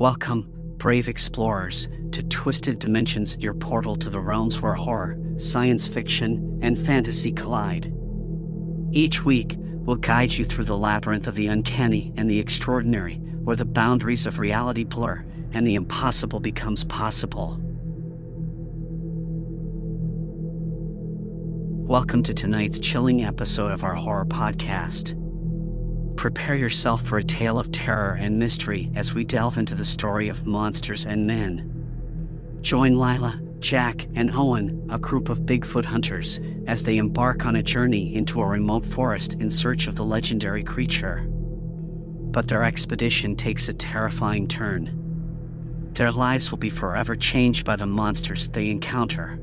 Welcome, brave explorers, to Twisted Dimensions, your portal to the realms where horror, science fiction, and fantasy collide. Each week, we'll guide you through the labyrinth of the uncanny and the extraordinary, where the boundaries of reality blur and the impossible becomes possible. Welcome to tonight's chilling episode of our horror podcast. Prepare yourself for a tale of terror and mystery as we delve into the story of monsters and men. Join Lila, Jack, and Owen, a group of Bigfoot hunters, as they embark on a journey into a remote forest in search of the legendary creature. But their expedition takes a terrifying turn. Their lives will be forever changed by the monsters they encounter.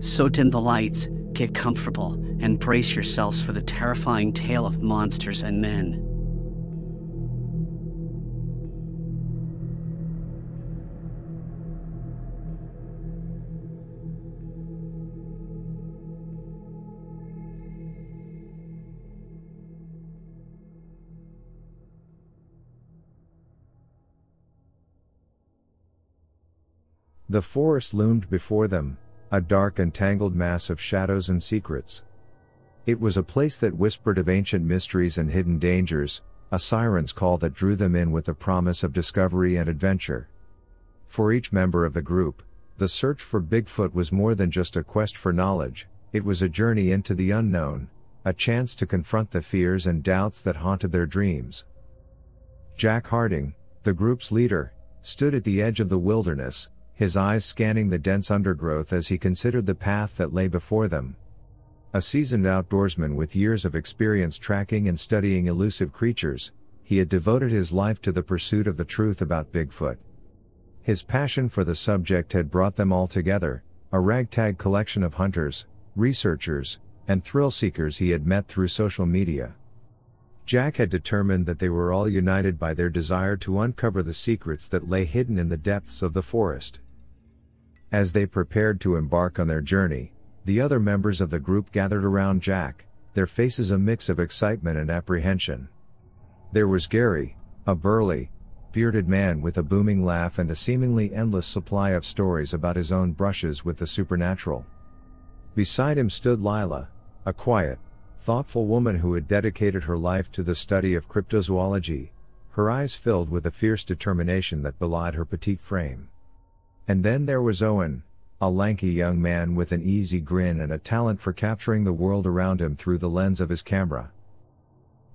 So dim the lights, get comfortable, and brace yourselves for the terrifying tale of monsters and men. The forest loomed before them, a dark and tangled mass of shadows and secrets. It was a place that whispered of ancient mysteries and hidden dangers, a siren's call that drew them in with the promise of discovery and adventure. For each member of the group, the search for Bigfoot was more than just a quest for knowledge, it was a journey into the unknown, a chance to confront the fears and doubts that haunted their dreams. Jack Harding, the group's leader, stood at the edge of the wilderness, his eyes scanning the dense undergrowth as he considered the path that lay before them. A seasoned outdoorsman with years of experience tracking and studying elusive creatures, he had devoted his life to the pursuit of the truth about Bigfoot. His passion for the subject had brought them all together, a ragtag collection of hunters, researchers, and thrill seekers he had met through social media. Jack had determined that they were all united by their desire to uncover the secrets that lay hidden in the depths of the forest. As they prepared to embark on their journey, the other members of the group gathered around Jack, their faces a mix of excitement and apprehension. There was Gary, a burly, bearded man with a booming laugh and a seemingly endless supply of stories about his own brushes with the supernatural. Beside him stood Lila, a quiet, thoughtful woman who had dedicated her life to the study of cryptozoology, her eyes filled with a fierce determination that belied her petite frame. And then there was Owen, a lanky young man with an easy grin and a talent for capturing the world around him through the lens of his camera.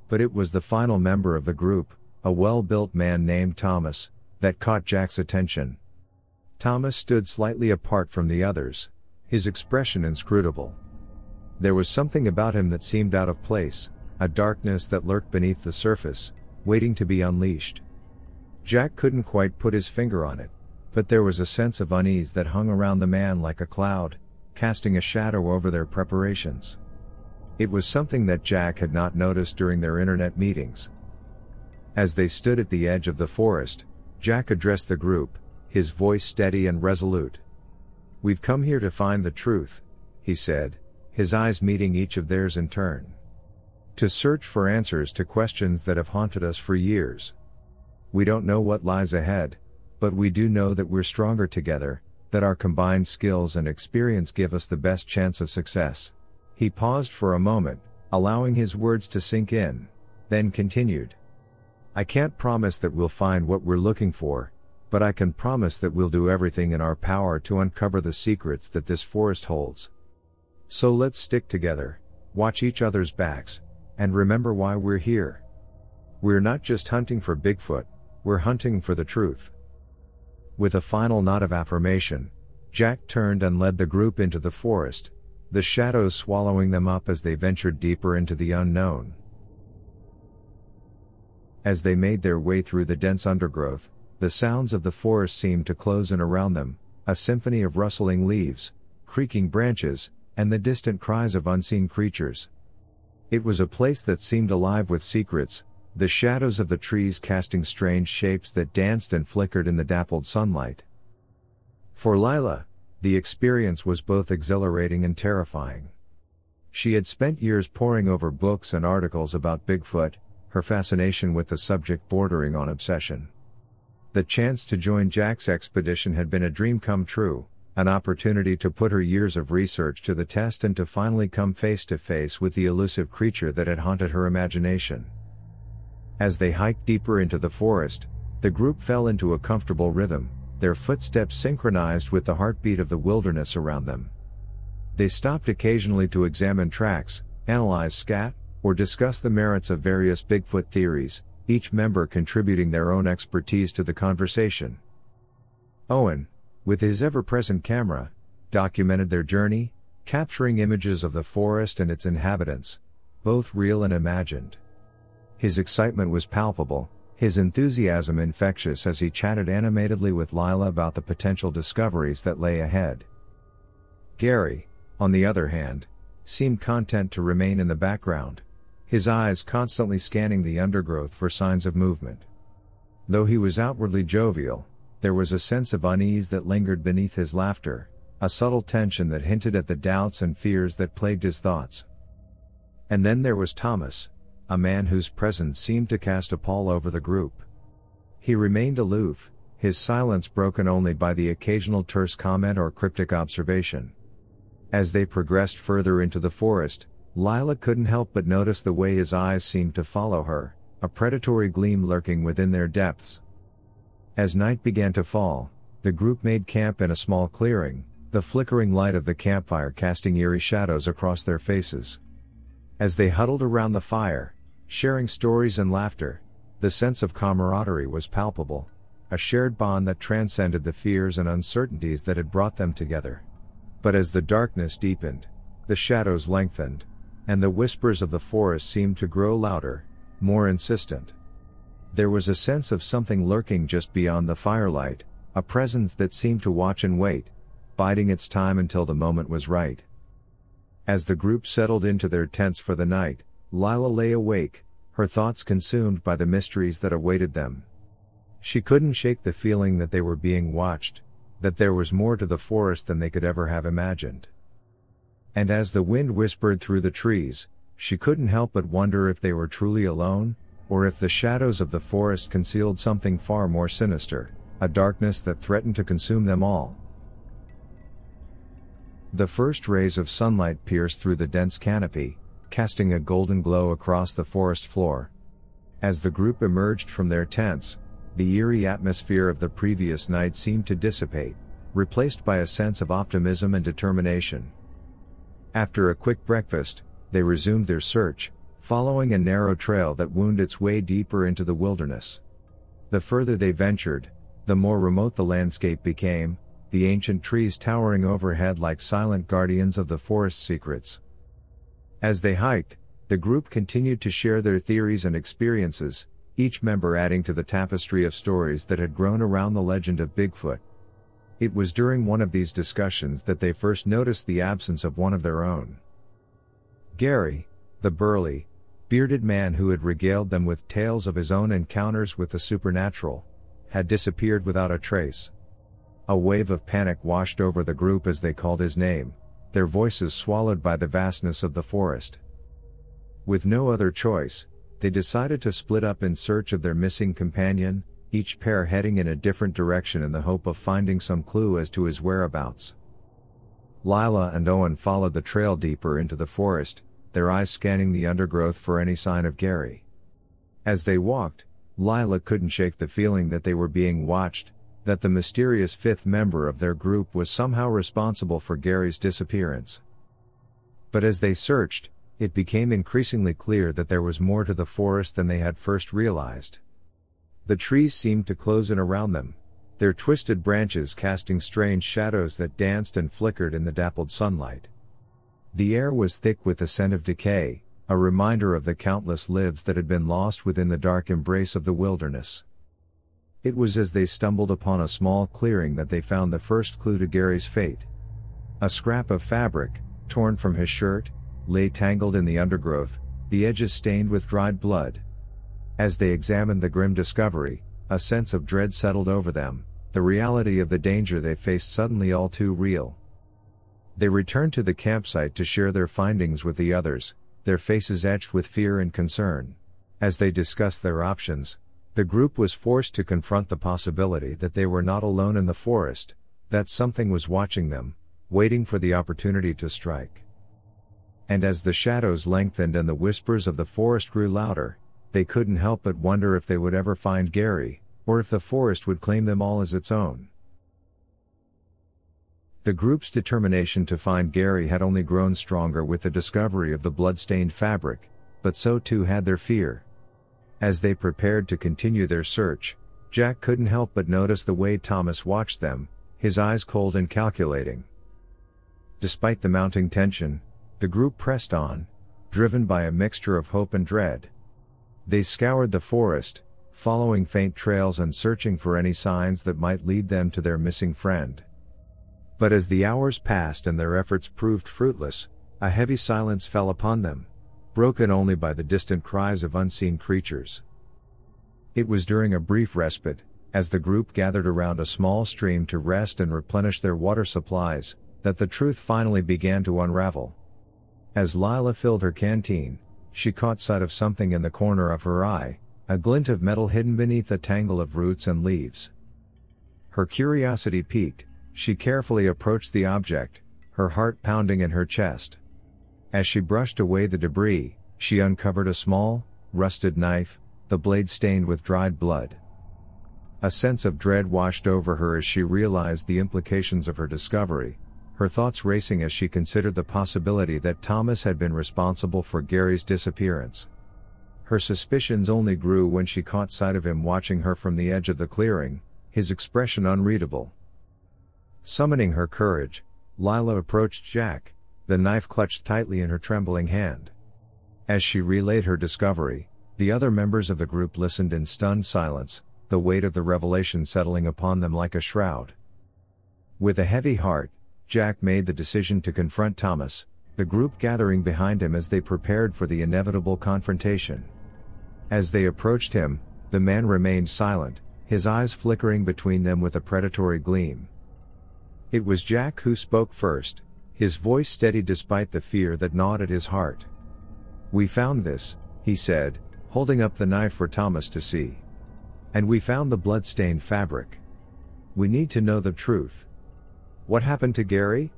But it was the final member of the group, a well-built man named Thomas, that caught Jack's attention. Thomas stood slightly apart from the others, his expression inscrutable. There was something about him that seemed out of place, a darkness that lurked beneath the surface, waiting to be unleashed. Jack couldn't quite put his finger on it but there was a sense of unease that hung around the man like a cloud, casting a shadow over their preparations. It was something that Jack had not noticed during their internet meetings. As they stood at the edge of the forest, Jack addressed the group, his voice steady and resolute. We've come here to find the truth, he said, his eyes meeting each of theirs in turn. To search for answers to questions that have haunted us for years. We don't know what lies ahead, but we do know that we're stronger together, that our combined skills and experience give us the best chance of success. He paused for a moment, allowing his words to sink in, then continued. I can't promise that we'll find what we're looking for, but I can promise that we'll do everything in our power to uncover the secrets that this forest holds. So let's stick together, watch each other's backs, and remember why we're here. We're not just hunting for Bigfoot, we're hunting for the truth. With a final nod of affirmation, Jack turned and led the group into the forest, the shadows swallowing them up as they ventured deeper into the unknown. As they made their way through the dense undergrowth, the sounds of the forest seemed to close in around them, a symphony of rustling leaves, creaking branches, and the distant cries of unseen creatures. It was a place that seemed alive with secrets, the shadows of the trees casting strange shapes that danced and flickered in the dappled sunlight. For Lila, the experience was both exhilarating and terrifying. She had spent years poring over books and articles about Bigfoot, her fascination with the subject bordering on obsession. The chance to join Jack's expedition had been a dream come true, an opportunity to put her years of research to the test and to finally come face to face with the elusive creature that had haunted her imagination. As they hiked deeper into the forest, the group fell into a comfortable rhythm, their footsteps synchronized with the heartbeat of the wilderness around them. They stopped occasionally to examine tracks, analyze scat, or discuss the merits of various Bigfoot theories, each member contributing their own expertise to the conversation. Owen, with his ever present camera, documented their journey, capturing images of the forest and its inhabitants, both real and imagined. His excitement was palpable, his enthusiasm infectious as he chatted animatedly with Lila about the potential discoveries that lay ahead. Gary, on the other hand, seemed content to remain in the background, his eyes constantly scanning the undergrowth for signs of movement. Though he was outwardly jovial, there was a sense of unease that lingered beneath his laughter, a subtle tension that hinted at the doubts and fears that plagued his thoughts. And then there was Thomas, a man whose presence seemed to cast a pall over the group. He remained aloof, his silence broken only by the occasional terse comment or cryptic observation. As they progressed further into the forest, Lila couldn't help but notice the way his eyes seemed to follow her, a predatory gleam lurking within their depths. As night began to fall, the group made camp in a small clearing, the flickering light of the campfire casting eerie shadows across their faces. As they huddled around the fire, sharing stories and laughter, the sense of camaraderie was palpable, a shared bond that transcended the fears and uncertainties that had brought them together. But as the darkness deepened, the shadows lengthened, and the whispers of the forest seemed to grow louder, more insistent. There was a sense of something lurking just beyond the firelight, a presence that seemed to watch and wait, biding its time until the moment was right. As the group settled into their tents for the night, Lila lay awake, her thoughts consumed by the mysteries that awaited them. She couldn't shake the feeling that they were being watched, that there was more to the forest than they could ever have imagined. And as the wind whispered through the trees, she couldn't help but wonder if they were truly alone, or if the shadows of the forest concealed something far more sinister, a darkness that threatened to consume them all. The first rays of sunlight pierced through the dense canopy, casting a golden glow across the forest floor. As the group emerged from their tents, the eerie atmosphere of the previous night seemed to dissipate, replaced by a sense of optimism and determination. After a quick breakfast, they resumed their search, following a narrow trail that wound its way deeper into the wilderness. The further they ventured, the more remote the landscape became, the ancient trees towering overhead like silent guardians of the forest's secrets. As they hiked, the group continued to share their theories and experiences, each member adding to the tapestry of stories that had grown around the legend of Bigfoot. It was during one of these discussions that they first noticed the absence of one of their own. Gary, the burly, bearded man who had regaled them with tales of his own encounters with the supernatural, had disappeared without a trace. A wave of panic washed over the group as they called his name, their voices swallowed by the vastness of the forest. With no other choice, they decided to split up in search of their missing companion, each pair heading in a different direction in the hope of finding some clue as to his whereabouts. Lila and Owen followed the trail deeper into the forest, their eyes scanning the undergrowth for any sign of Gary. As they walked, Lila couldn't shake the feeling that they were being watched, that the mysterious fifth member of their group was somehow responsible for Gary's disappearance. But as they searched, it became increasingly clear that there was more to the forest than they had first realized. The trees seemed to close in around them, their twisted branches casting strange shadows that danced and flickered in the dappled sunlight. The air was thick with the scent of decay, a reminder of the countless lives that had been lost within the dark embrace of the wilderness. It was as they stumbled upon a small clearing that they found the first clue to Gary's fate. A scrap of fabric, torn from his shirt, lay tangled in the undergrowth, the edges stained with dried blood. As they examined the grim discovery, a sense of dread settled over them, the reality of the danger they faced suddenly all too real. They returned to the campsite to share their findings with the others, their faces etched with fear and concern. As they discussed their options, The group was forced to confront the possibility that they were not alone in the forest, that something was watching them, waiting for the opportunity to strike. And as the shadows lengthened and the whispers of the forest grew louder, they couldn't help but wonder if they would ever find Gary, or if the forest would claim them all as its own. The group's determination to find Gary had only grown stronger with the discovery of the blood-stained fabric, but so too had their fear. As they prepared to continue their search, Jack couldn't help but notice the way Thomas watched them, his eyes cold and calculating. Despite the mounting tension, the group pressed on, driven by a mixture of hope and dread. They scoured the forest, following faint trails and searching for any signs that might lead them to their missing friend. But as the hours passed and their efforts proved fruitless, a heavy silence fell upon them, broken only by the distant cries of unseen creatures. It was during a brief respite, as the group gathered around a small stream to rest and replenish their water supplies, that the truth finally began to unravel. As Lila filled her canteen, she caught sight of something in the corner of her eye, a glint of metal hidden beneath a tangle of roots and leaves. Her curiosity piqued, she carefully approached the object, her heart pounding in her chest. As she brushed away the debris, she uncovered a small, rusted knife, the blade stained with dried blood. A sense of dread washed over her as she realized the implications of her discovery, her thoughts racing as she considered the possibility that Thomas had been responsible for Gary's disappearance. Her suspicions only grew when she caught sight of him watching her from the edge of the clearing, his expression unreadable. Summoning her courage, Lila approached Jack, the knife clutched tightly in her trembling hand. As she relayed her discovery, the other members of the group listened in stunned silence, the weight of the revelation settling upon them like a shroud. With a heavy heart, Jack made the decision to confront Thomas, the group gathering behind him as they prepared for the inevitable confrontation. As they approached him, the man remained silent, his eyes flickering between them with a predatory gleam. It was Jack who spoke first, his voice steady despite the fear that gnawed at his heart. We found this, he said, holding up the knife for Thomas to see. And we found the blood-stained fabric. We need to know the truth. What happened to Gary?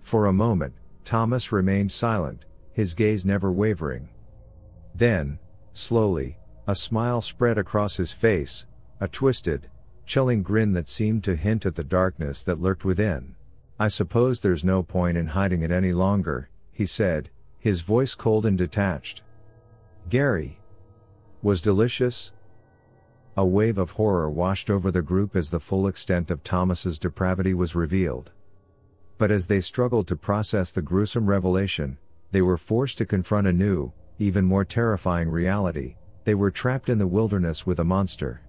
For a moment, Thomas remained silent, his gaze never wavering. Then, slowly, a smile spread across his face, a twisted, chilling grin that seemed to hint at the darkness that lurked within. I suppose there's no point in hiding it any longer, he said, his voice cold and detached. Gary was delicious, a wave of horror washed over the group as the full extent of Thomas's depravity was revealed. But as they struggled to process the gruesome revelation, they were forced to confront a new, even more terrifying reality. They were trapped in the wilderness with a monster.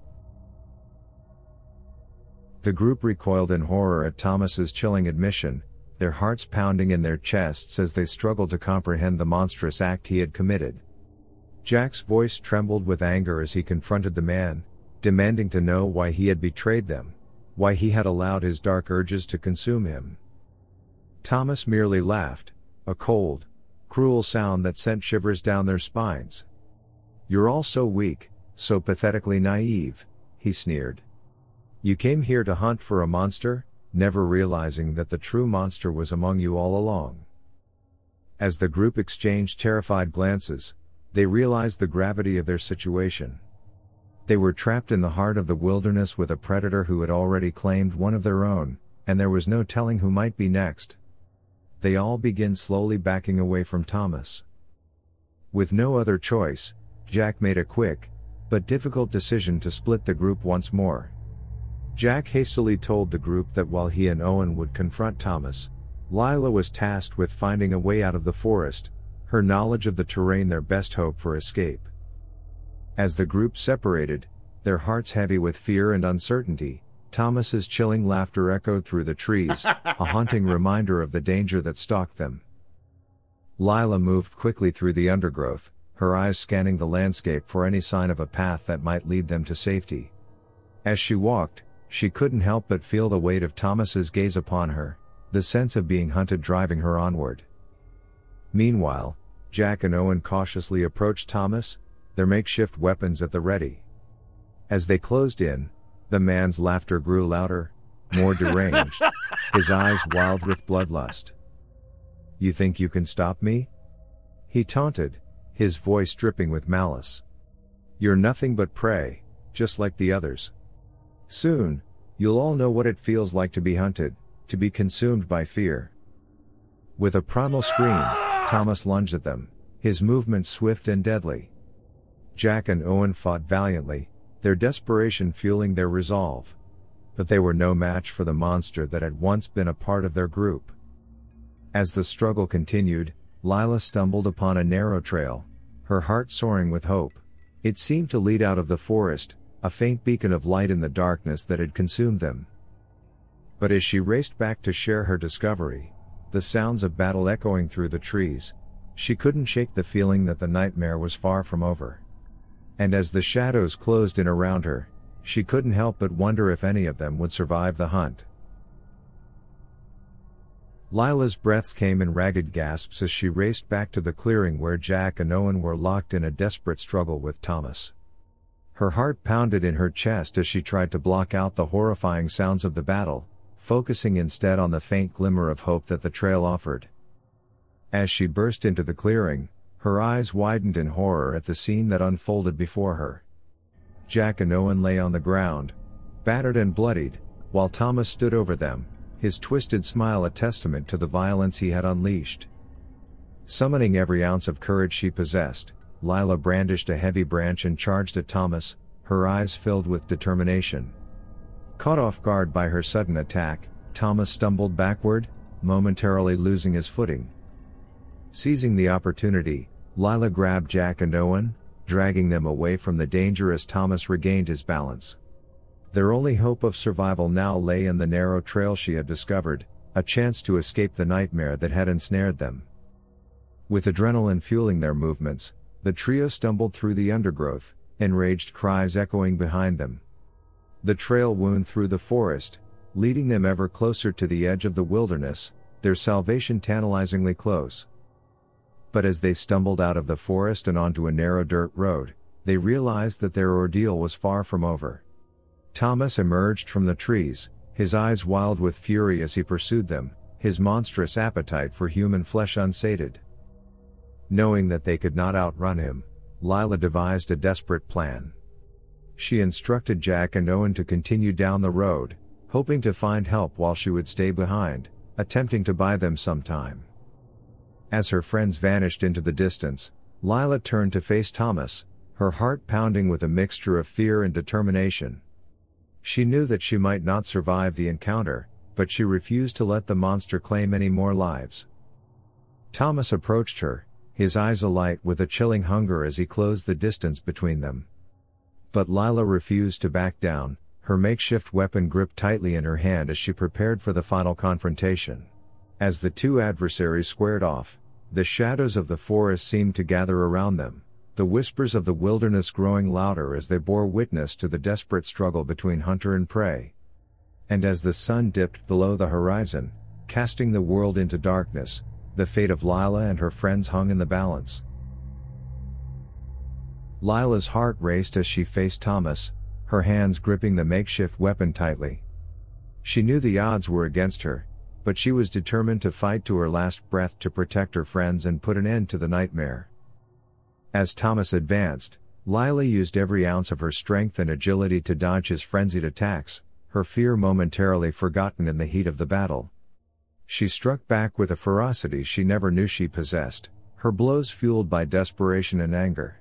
The group recoiled in horror at Thomas's chilling admission, their hearts pounding in their chests as they struggled to comprehend the monstrous act he had committed. Jack's voice trembled with anger as he confronted the man, demanding to know why he had betrayed them, why he had allowed his dark urges to consume him. Thomas merely laughed, a cold, cruel sound that sent shivers down their spines. You're all so weak, so pathetically naive, he sneered. You came here to hunt for a monster, never realizing that the true monster was among you all along. As the group exchanged terrified glances, they realized the gravity of their situation. They were trapped in the heart of the wilderness with a predator who had already claimed one of their own, and there was no telling who might be next. They all began slowly backing away from Thomas. With no other choice, Jack made a quick, but difficult decision to split the group once more. Jack hastily told the group that while he and Owen would confront Thomas, Lila was tasked with finding a way out of the forest, her knowledge of the terrain their best hope for escape. As the group separated, their hearts heavy with fear and uncertainty, Thomas's chilling laughter echoed through the trees, a haunting reminder of the danger that stalked them. Lila moved quickly through the undergrowth, her eyes scanning the landscape for any sign of a path that might lead them to safety. As she walked, she couldn't help but feel the weight of Thomas's gaze upon her, the sense of being hunted driving her onward. Meanwhile, Jack and Owen cautiously approached Thomas, their makeshift weapons at the ready. As they closed in, the man's laughter grew louder, more deranged, his eyes wild with bloodlust. You think you can stop me? He taunted, his voice dripping with malice. You're nothing but prey, just like the others. Soon, you'll all know what it feels like to be hunted, to be consumed by fear. With a primal scream, Thomas lunged at them, his movements swift and deadly. Jack and Owen fought valiantly, their desperation fueling their resolve. But they were no match for the monster that had once been a part of their group. As the struggle continued, Lila stumbled upon a narrow trail, her heart soaring with hope. It seemed to lead out of the forest, a faint beacon of light in the darkness that had consumed them. But as she raced back to share her discovery, the sounds of battle echoing through the trees, she couldn't shake the feeling that the nightmare was far from over. And as the shadows closed in around her, she couldn't help but wonder if any of them would survive the hunt. Lila's breaths came in ragged gasps as she raced back to the clearing where Jack and Owen were locked in a desperate struggle with Thomas. Her heart pounded in her chest as she tried to block out the horrifying sounds of the battle, focusing instead on the faint glimmer of hope that the trail offered. As she burst into the clearing, her eyes widened in horror at the scene that unfolded before her. Jack and Owen lay on the ground, battered and bloodied, while Thomas stood over them, his twisted smile a testament to the violence he had unleashed. Summoning every ounce of courage she possessed, Lila brandished a heavy branch and charged at Thomas, her eyes filled with determination. Caught off guard by her sudden attack, Thomas stumbled backward, momentarily losing his footing. Seizing the opportunity, Lila grabbed Jack and Owen, dragging them away from the danger as Thomas regained his balance. Their only hope of survival now lay in the narrow trail she had discovered, a chance to escape the nightmare that had ensnared them. With adrenaline fueling their movements, the trio stumbled through the undergrowth, enraged cries echoing behind them. The trail wound through the forest, leading them ever closer to the edge of the wilderness, their salvation tantalizingly close. But as they stumbled out of the forest and onto a narrow dirt road, they realized that their ordeal was far from over. Thomas emerged from the trees, his eyes wild with fury as he pursued them, his monstrous appetite for human flesh unsated. Knowing that they could not outrun him, Lila devised a desperate plan. She instructed Jack and Owen to continue down the road, hoping to find help while she would stay behind, attempting to buy them some time. As her friends vanished into the distance, Lila turned to face Thomas, her heart pounding with a mixture of fear and determination. She knew that she might not survive the encounter, but she refused to let the monster claim any more lives. Thomas approached her, his eyes alight with a chilling hunger as he closed the distance between them. But Lila refused to back down, her makeshift weapon gripped tightly in her hand as she prepared for the final confrontation. As the two adversaries squared off, the shadows of the forest seemed to gather around them, the whispers of the wilderness growing louder as they bore witness to the desperate struggle between hunter and prey. And as the sun dipped below the horizon, casting the world into darkness, the fate of Lila and her friends hung in the balance. Lila's heart raced as she faced Thomas, her hands gripping the makeshift weapon tightly. She knew the odds were against her, but she was determined to fight to her last breath to protect her friends and put an end to the nightmare. As Thomas advanced, Lila used every ounce of her strength and agility to dodge his frenzied attacks, her fear momentarily forgotten in the heat of the battle. She struck back with a ferocity she never knew she possessed, her blows fueled by desperation and anger.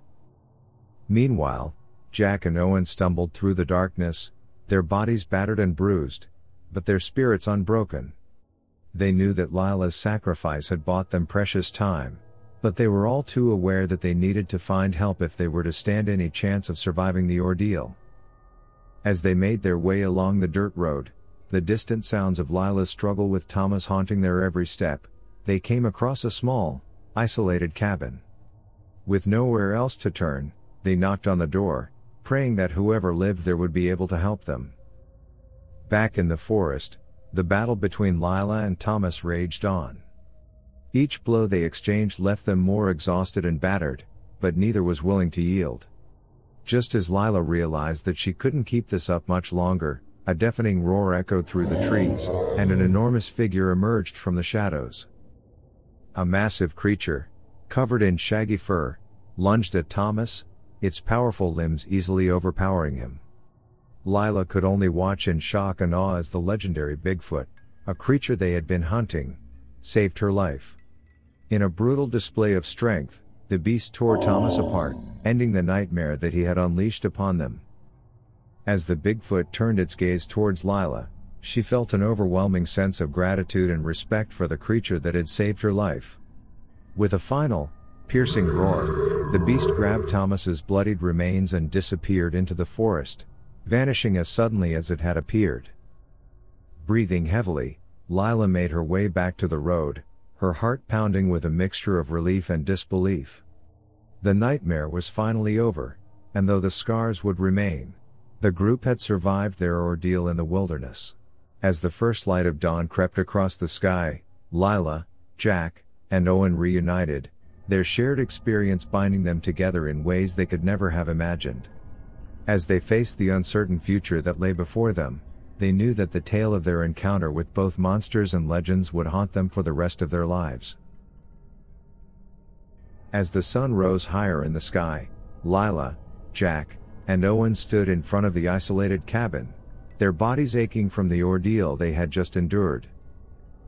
Meanwhile, Jack and Owen stumbled through the darkness, their bodies battered and bruised, but their spirits unbroken. They knew that Lila's sacrifice had bought them precious time, but they were all too aware that they needed to find help if they were to stand any chance of surviving the ordeal. As they made their way along the dirt road, the distant sounds of Lila's struggle with Thomas haunting their every step, they came across a small, isolated cabin. With nowhere else to turn, they knocked on the door, praying that whoever lived there would be able to help them. Back in the forest, the battle between Lila and Thomas raged on. Each blow they exchanged left them more exhausted and battered, but neither was willing to yield. Just as Lila realized that she couldn't keep this up much longer, a deafening roar echoed through the trees, and an enormous figure emerged from the shadows. A massive creature, covered in shaggy fur, lunged at Thomas, its powerful limbs easily overpowering him. Lila could only watch in shock and awe as the legendary Bigfoot, a creature they had been hunting, saved her life. In a brutal display of strength, the beast tore Thomas apart, ending the nightmare that he had unleashed upon them. As the Bigfoot turned its gaze towards Lila, she felt an overwhelming sense of gratitude and respect for the creature that had saved her life. With a final, piercing roar, the beast grabbed Thomas's bloodied remains and disappeared into the forest, vanishing as suddenly as it had appeared. Breathing heavily, Lila made her way back to the road, her heart pounding with a mixture of relief and disbelief. The nightmare was finally over, and though the scars would remain, the group had survived their ordeal in the wilderness. As the first light of dawn crept across the sky, Lila, Jack, and Owen reunited, their shared experience binding them together in ways they could never have imagined. As they faced the uncertain future that lay before them, they knew that the tale of their encounter with both monsters and legends would haunt them for the rest of their lives. As the sun rose higher in the sky, Lila, Jack, and Owen stood in front of the isolated cabin, their bodies aching from the ordeal they had just endured.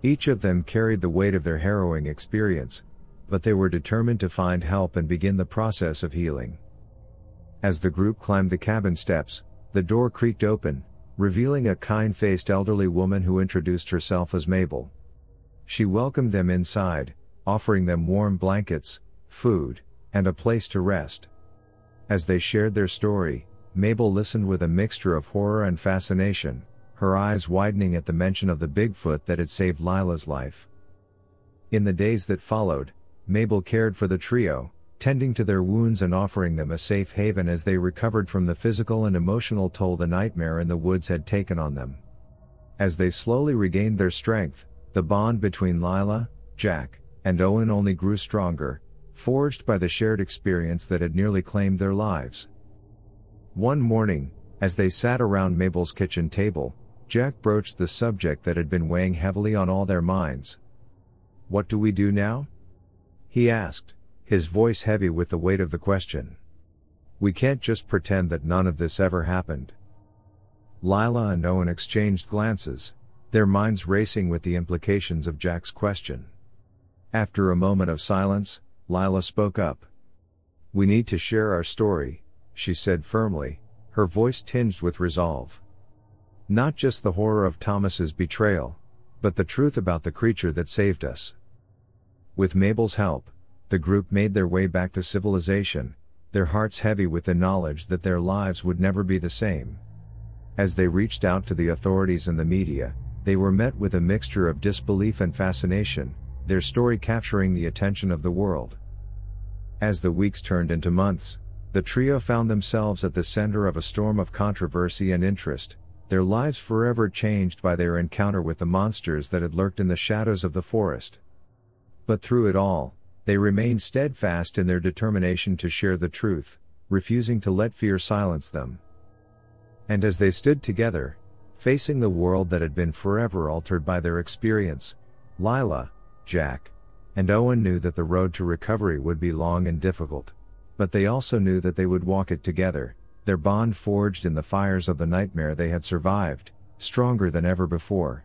Each of them carried the weight of their harrowing experience, but they were determined to find help and begin the process of healing. As the group climbed the cabin steps, the door creaked open, revealing a kind faced elderly woman who introduced herself as Mabel. She welcomed them inside, offering them warm blankets, food, and a place to rest. As they shared their story, Mabel listened with a mixture of horror and fascination, her eyes widening at the mention of the Bigfoot that had saved Lila's life. In the days that followed, Mabel cared for the trio, tending to their wounds and offering them a safe haven as they recovered from the physical and emotional toll the nightmare in the woods had taken on them. As they slowly regained their strength, the bond between Lila, Jack, and Owen only grew stronger, forged by the shared experience that had nearly claimed their lives. One morning, as they sat around Mabel's kitchen table, Jack broached the subject that had been weighing heavily on all their minds. What do we do now? He asked, his voice heavy with the weight of the question. We can't just pretend that none of this ever happened. Lila and Owen exchanged glances, their minds racing with the implications of Jack's question. After a moment of silence, Lila spoke up. We need to share our story, she said firmly, her voice tinged with resolve. Not just the horror of Thomas's betrayal, but the truth about the creature that saved us. With Mabel's help, the group made their way back to civilization, their hearts heavy with the knowledge that their lives would never be the same. As they reached out to the authorities and the media, they were met with a mixture of disbelief and fascination, their story capturing the attention of the world. As the weeks turned into months, the trio found themselves at the center of a storm of controversy and interest, their lives forever changed by their encounter with the monsters that had lurked in the shadows of the forest. But through it all, they remained steadfast in their determination to share the truth, refusing to let fear silence them. And as they stood together, facing the world that had been forever altered by their experience, Lila, Jack, and Owen knew that the road to recovery would be long and difficult. But they also knew that they would walk it together, their bond forged in the fires of the nightmare they had survived, stronger than ever before.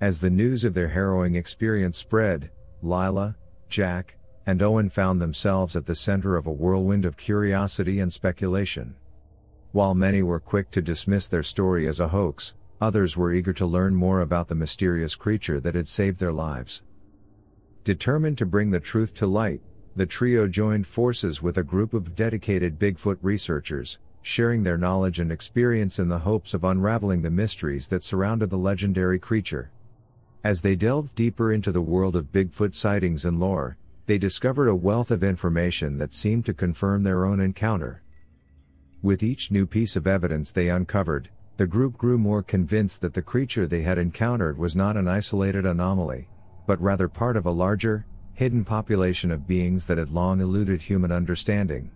As the news of their harrowing experience spread, Lila, Jack, and Owen found themselves at the center of a whirlwind of curiosity and speculation. While many were quick to dismiss their story as a hoax, others were eager to learn more about the mysterious creature that had saved their lives. Determined to bring the truth to light, the trio joined forces with a group of dedicated Bigfoot researchers, sharing their knowledge and experience in the hopes of unraveling the mysteries that surrounded the legendary creature. As they delved deeper into the world of Bigfoot sightings and lore, they discovered a wealth of information that seemed to confirm their own encounter. With each new piece of evidence they uncovered, the group grew more convinced that the creature they had encountered was not an isolated anomaly, but rather part of a larger, hidden population of beings that had long eluded human understanding.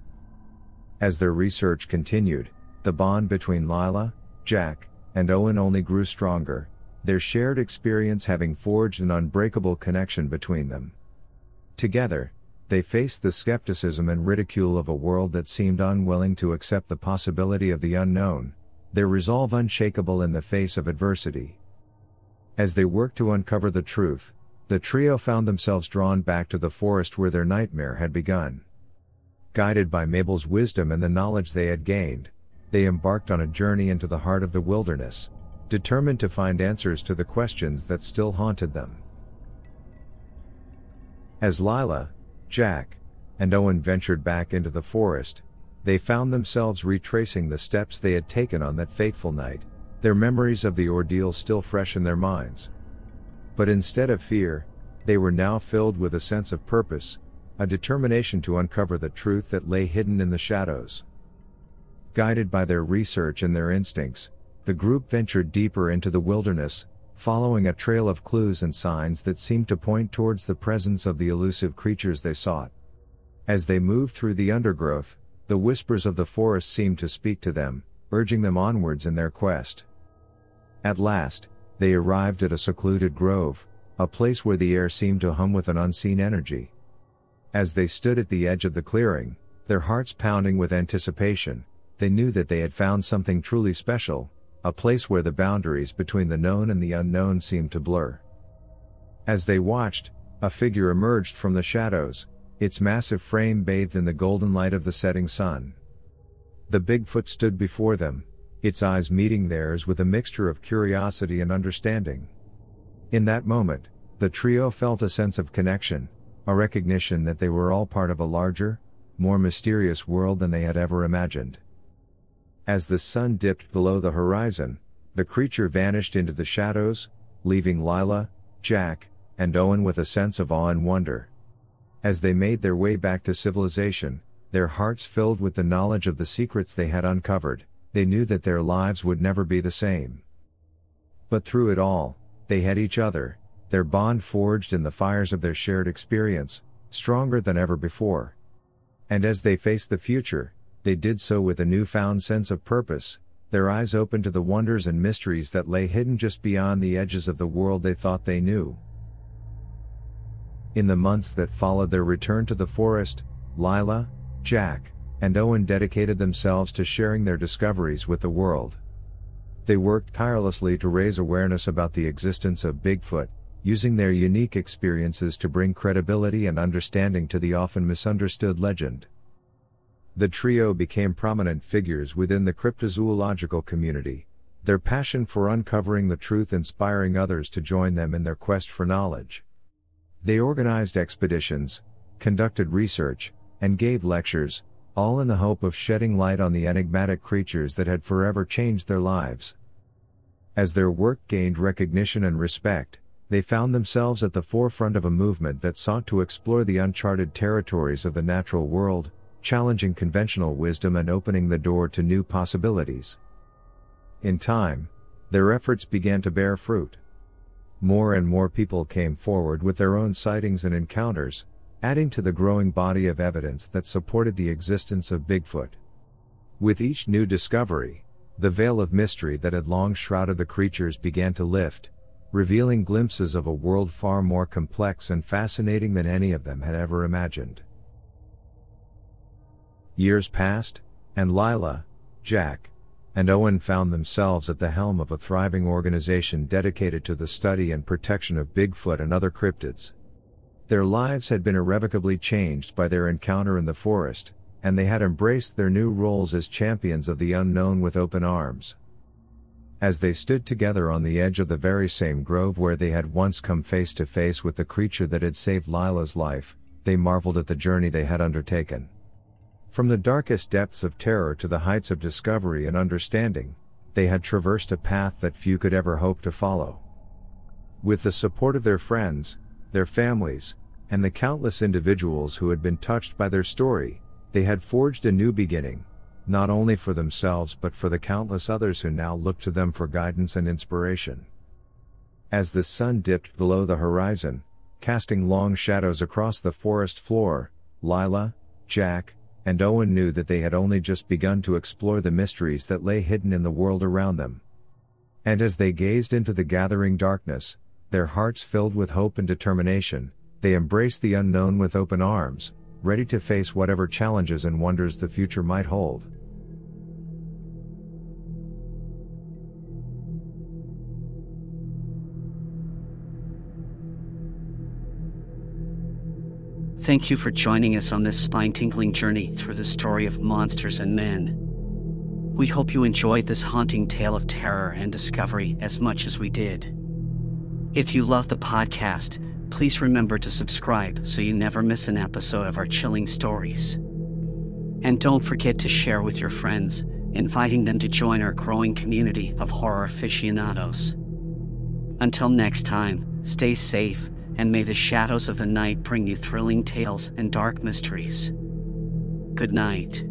As their research continued, the bond between Lila, Jack, and Owen only grew stronger, their shared experience having forged an unbreakable connection between them. Together, they faced the skepticism and ridicule of a world that seemed unwilling to accept the possibility of the unknown, their resolve unshakable in the face of adversity. As they worked to uncover the truth, the trio found themselves drawn back to the forest where their nightmare had begun. Guided by Mabel's wisdom and the knowledge they had gained, they embarked on a journey into the heart of the wilderness, determined to find answers to the questions that still haunted them. As Lila, Jack, and Owen ventured back into the forest, they found themselves retracing the steps they had taken on that fateful night, their memories of the ordeal still fresh in their minds. But instead of fear, they were now filled with a sense of purpose, a determination to uncover the truth that lay hidden in the shadows. Guided by their research and their instincts, the group ventured deeper into the wilderness, following a trail of clues and signs that seemed to point towards the presence of the elusive creatures they sought. As they moved through the undergrowth, the whispers of the forest seemed to speak to them, urging them onwards in their quest. At last, they arrived at a secluded grove, a place where the air seemed to hum with an unseen energy. As they stood at the edge of the clearing, their hearts pounding with anticipation, they knew that they had found something truly special, a place where the boundaries between the known and the unknown seemed to blur. As they watched, a figure emerged from the shadows, its massive frame bathed in the golden light of the setting sun. The Bigfoot stood before them, its eyes meeting theirs with a mixture of curiosity and understanding. In that moment, the trio felt a sense of connection, a recognition that they were all part of a larger, more mysterious world than they had ever imagined. As the sun dipped below the horizon, the creature vanished into the shadows, leaving Lila, Jack, and Owen with a sense of awe and wonder. As they made their way back to civilization, their hearts filled with the knowledge of the secrets they had uncovered, they knew that their lives would never be the same. But through it all, they had each other, their bond forged in the fires of their shared experience, stronger than ever before. And as they faced the future, they did so with a newfound sense of purpose, their eyes open to the wonders and mysteries that lay hidden just beyond the edges of the world they thought they knew. In the months that followed their return to the forest, Lila, Jack, and Owen dedicated themselves to sharing their discoveries with the world. They worked tirelessly to raise awareness about the existence of Bigfoot, using their unique experiences to bring credibility and understanding to the often misunderstood legend. The trio became prominent figures within the cryptozoological community, their passion for uncovering the truth inspiring others to join them in their quest for knowledge. They organized expeditions, conducted research, and gave lectures, all in the hope of shedding light on the enigmatic creatures that had forever changed their lives. As their work gained recognition and respect, they found themselves at the forefront of a movement that sought to explore the uncharted territories of the natural world, challenging conventional wisdom and opening the door to new possibilities. In time, their efforts began to bear fruit. More and more people came forward with their own sightings and encounters, adding to the growing body of evidence that supported the existence of Bigfoot. With each new discovery, the veil of mystery that had long shrouded the creatures began to lift, revealing glimpses of a world far more complex and fascinating than any of them had ever imagined. Years passed, and Lila, Jack, and Owen found themselves at the helm of a thriving organization dedicated to the study and protection of Bigfoot and other cryptids. Their lives had been irrevocably changed by their encounter in the forest, and they had embraced their new roles as champions of the unknown with open arms. As they stood together on the edge of the very same grove where they had once come face to face with the creature that had saved Lila's life, they marveled at the journey they had undertaken. From the darkest depths of terror to the heights of discovery and understanding, they had traversed a path that few could ever hope to follow. With the support of their friends, their families, and the countless individuals who had been touched by their story, they had forged a new beginning, not only for themselves but for the countless others who now looked to them for guidance and inspiration. As the sun dipped below the horizon, casting long shadows across the forest floor, Lila, Jack, and Owen knew that they had only just begun to explore the mysteries that lay hidden in the world around them. And as they gazed into the gathering darkness, their hearts filled with hope and determination, they embraced the unknown with open arms, ready to face whatever challenges and wonders the future might hold. Thank you for joining us on this spine tingling journey through the story of monsters and men. We hope you enjoyed this haunting tale of terror and discovery as much as we did. If you love the podcast, please remember to subscribe so you never miss an episode of our chilling stories. And don't forget to share with your friends, inviting them to join our growing community of horror aficionados. Until next time, stay safe and may the shadows of the night bring you thrilling tales and dark mysteries. Good night.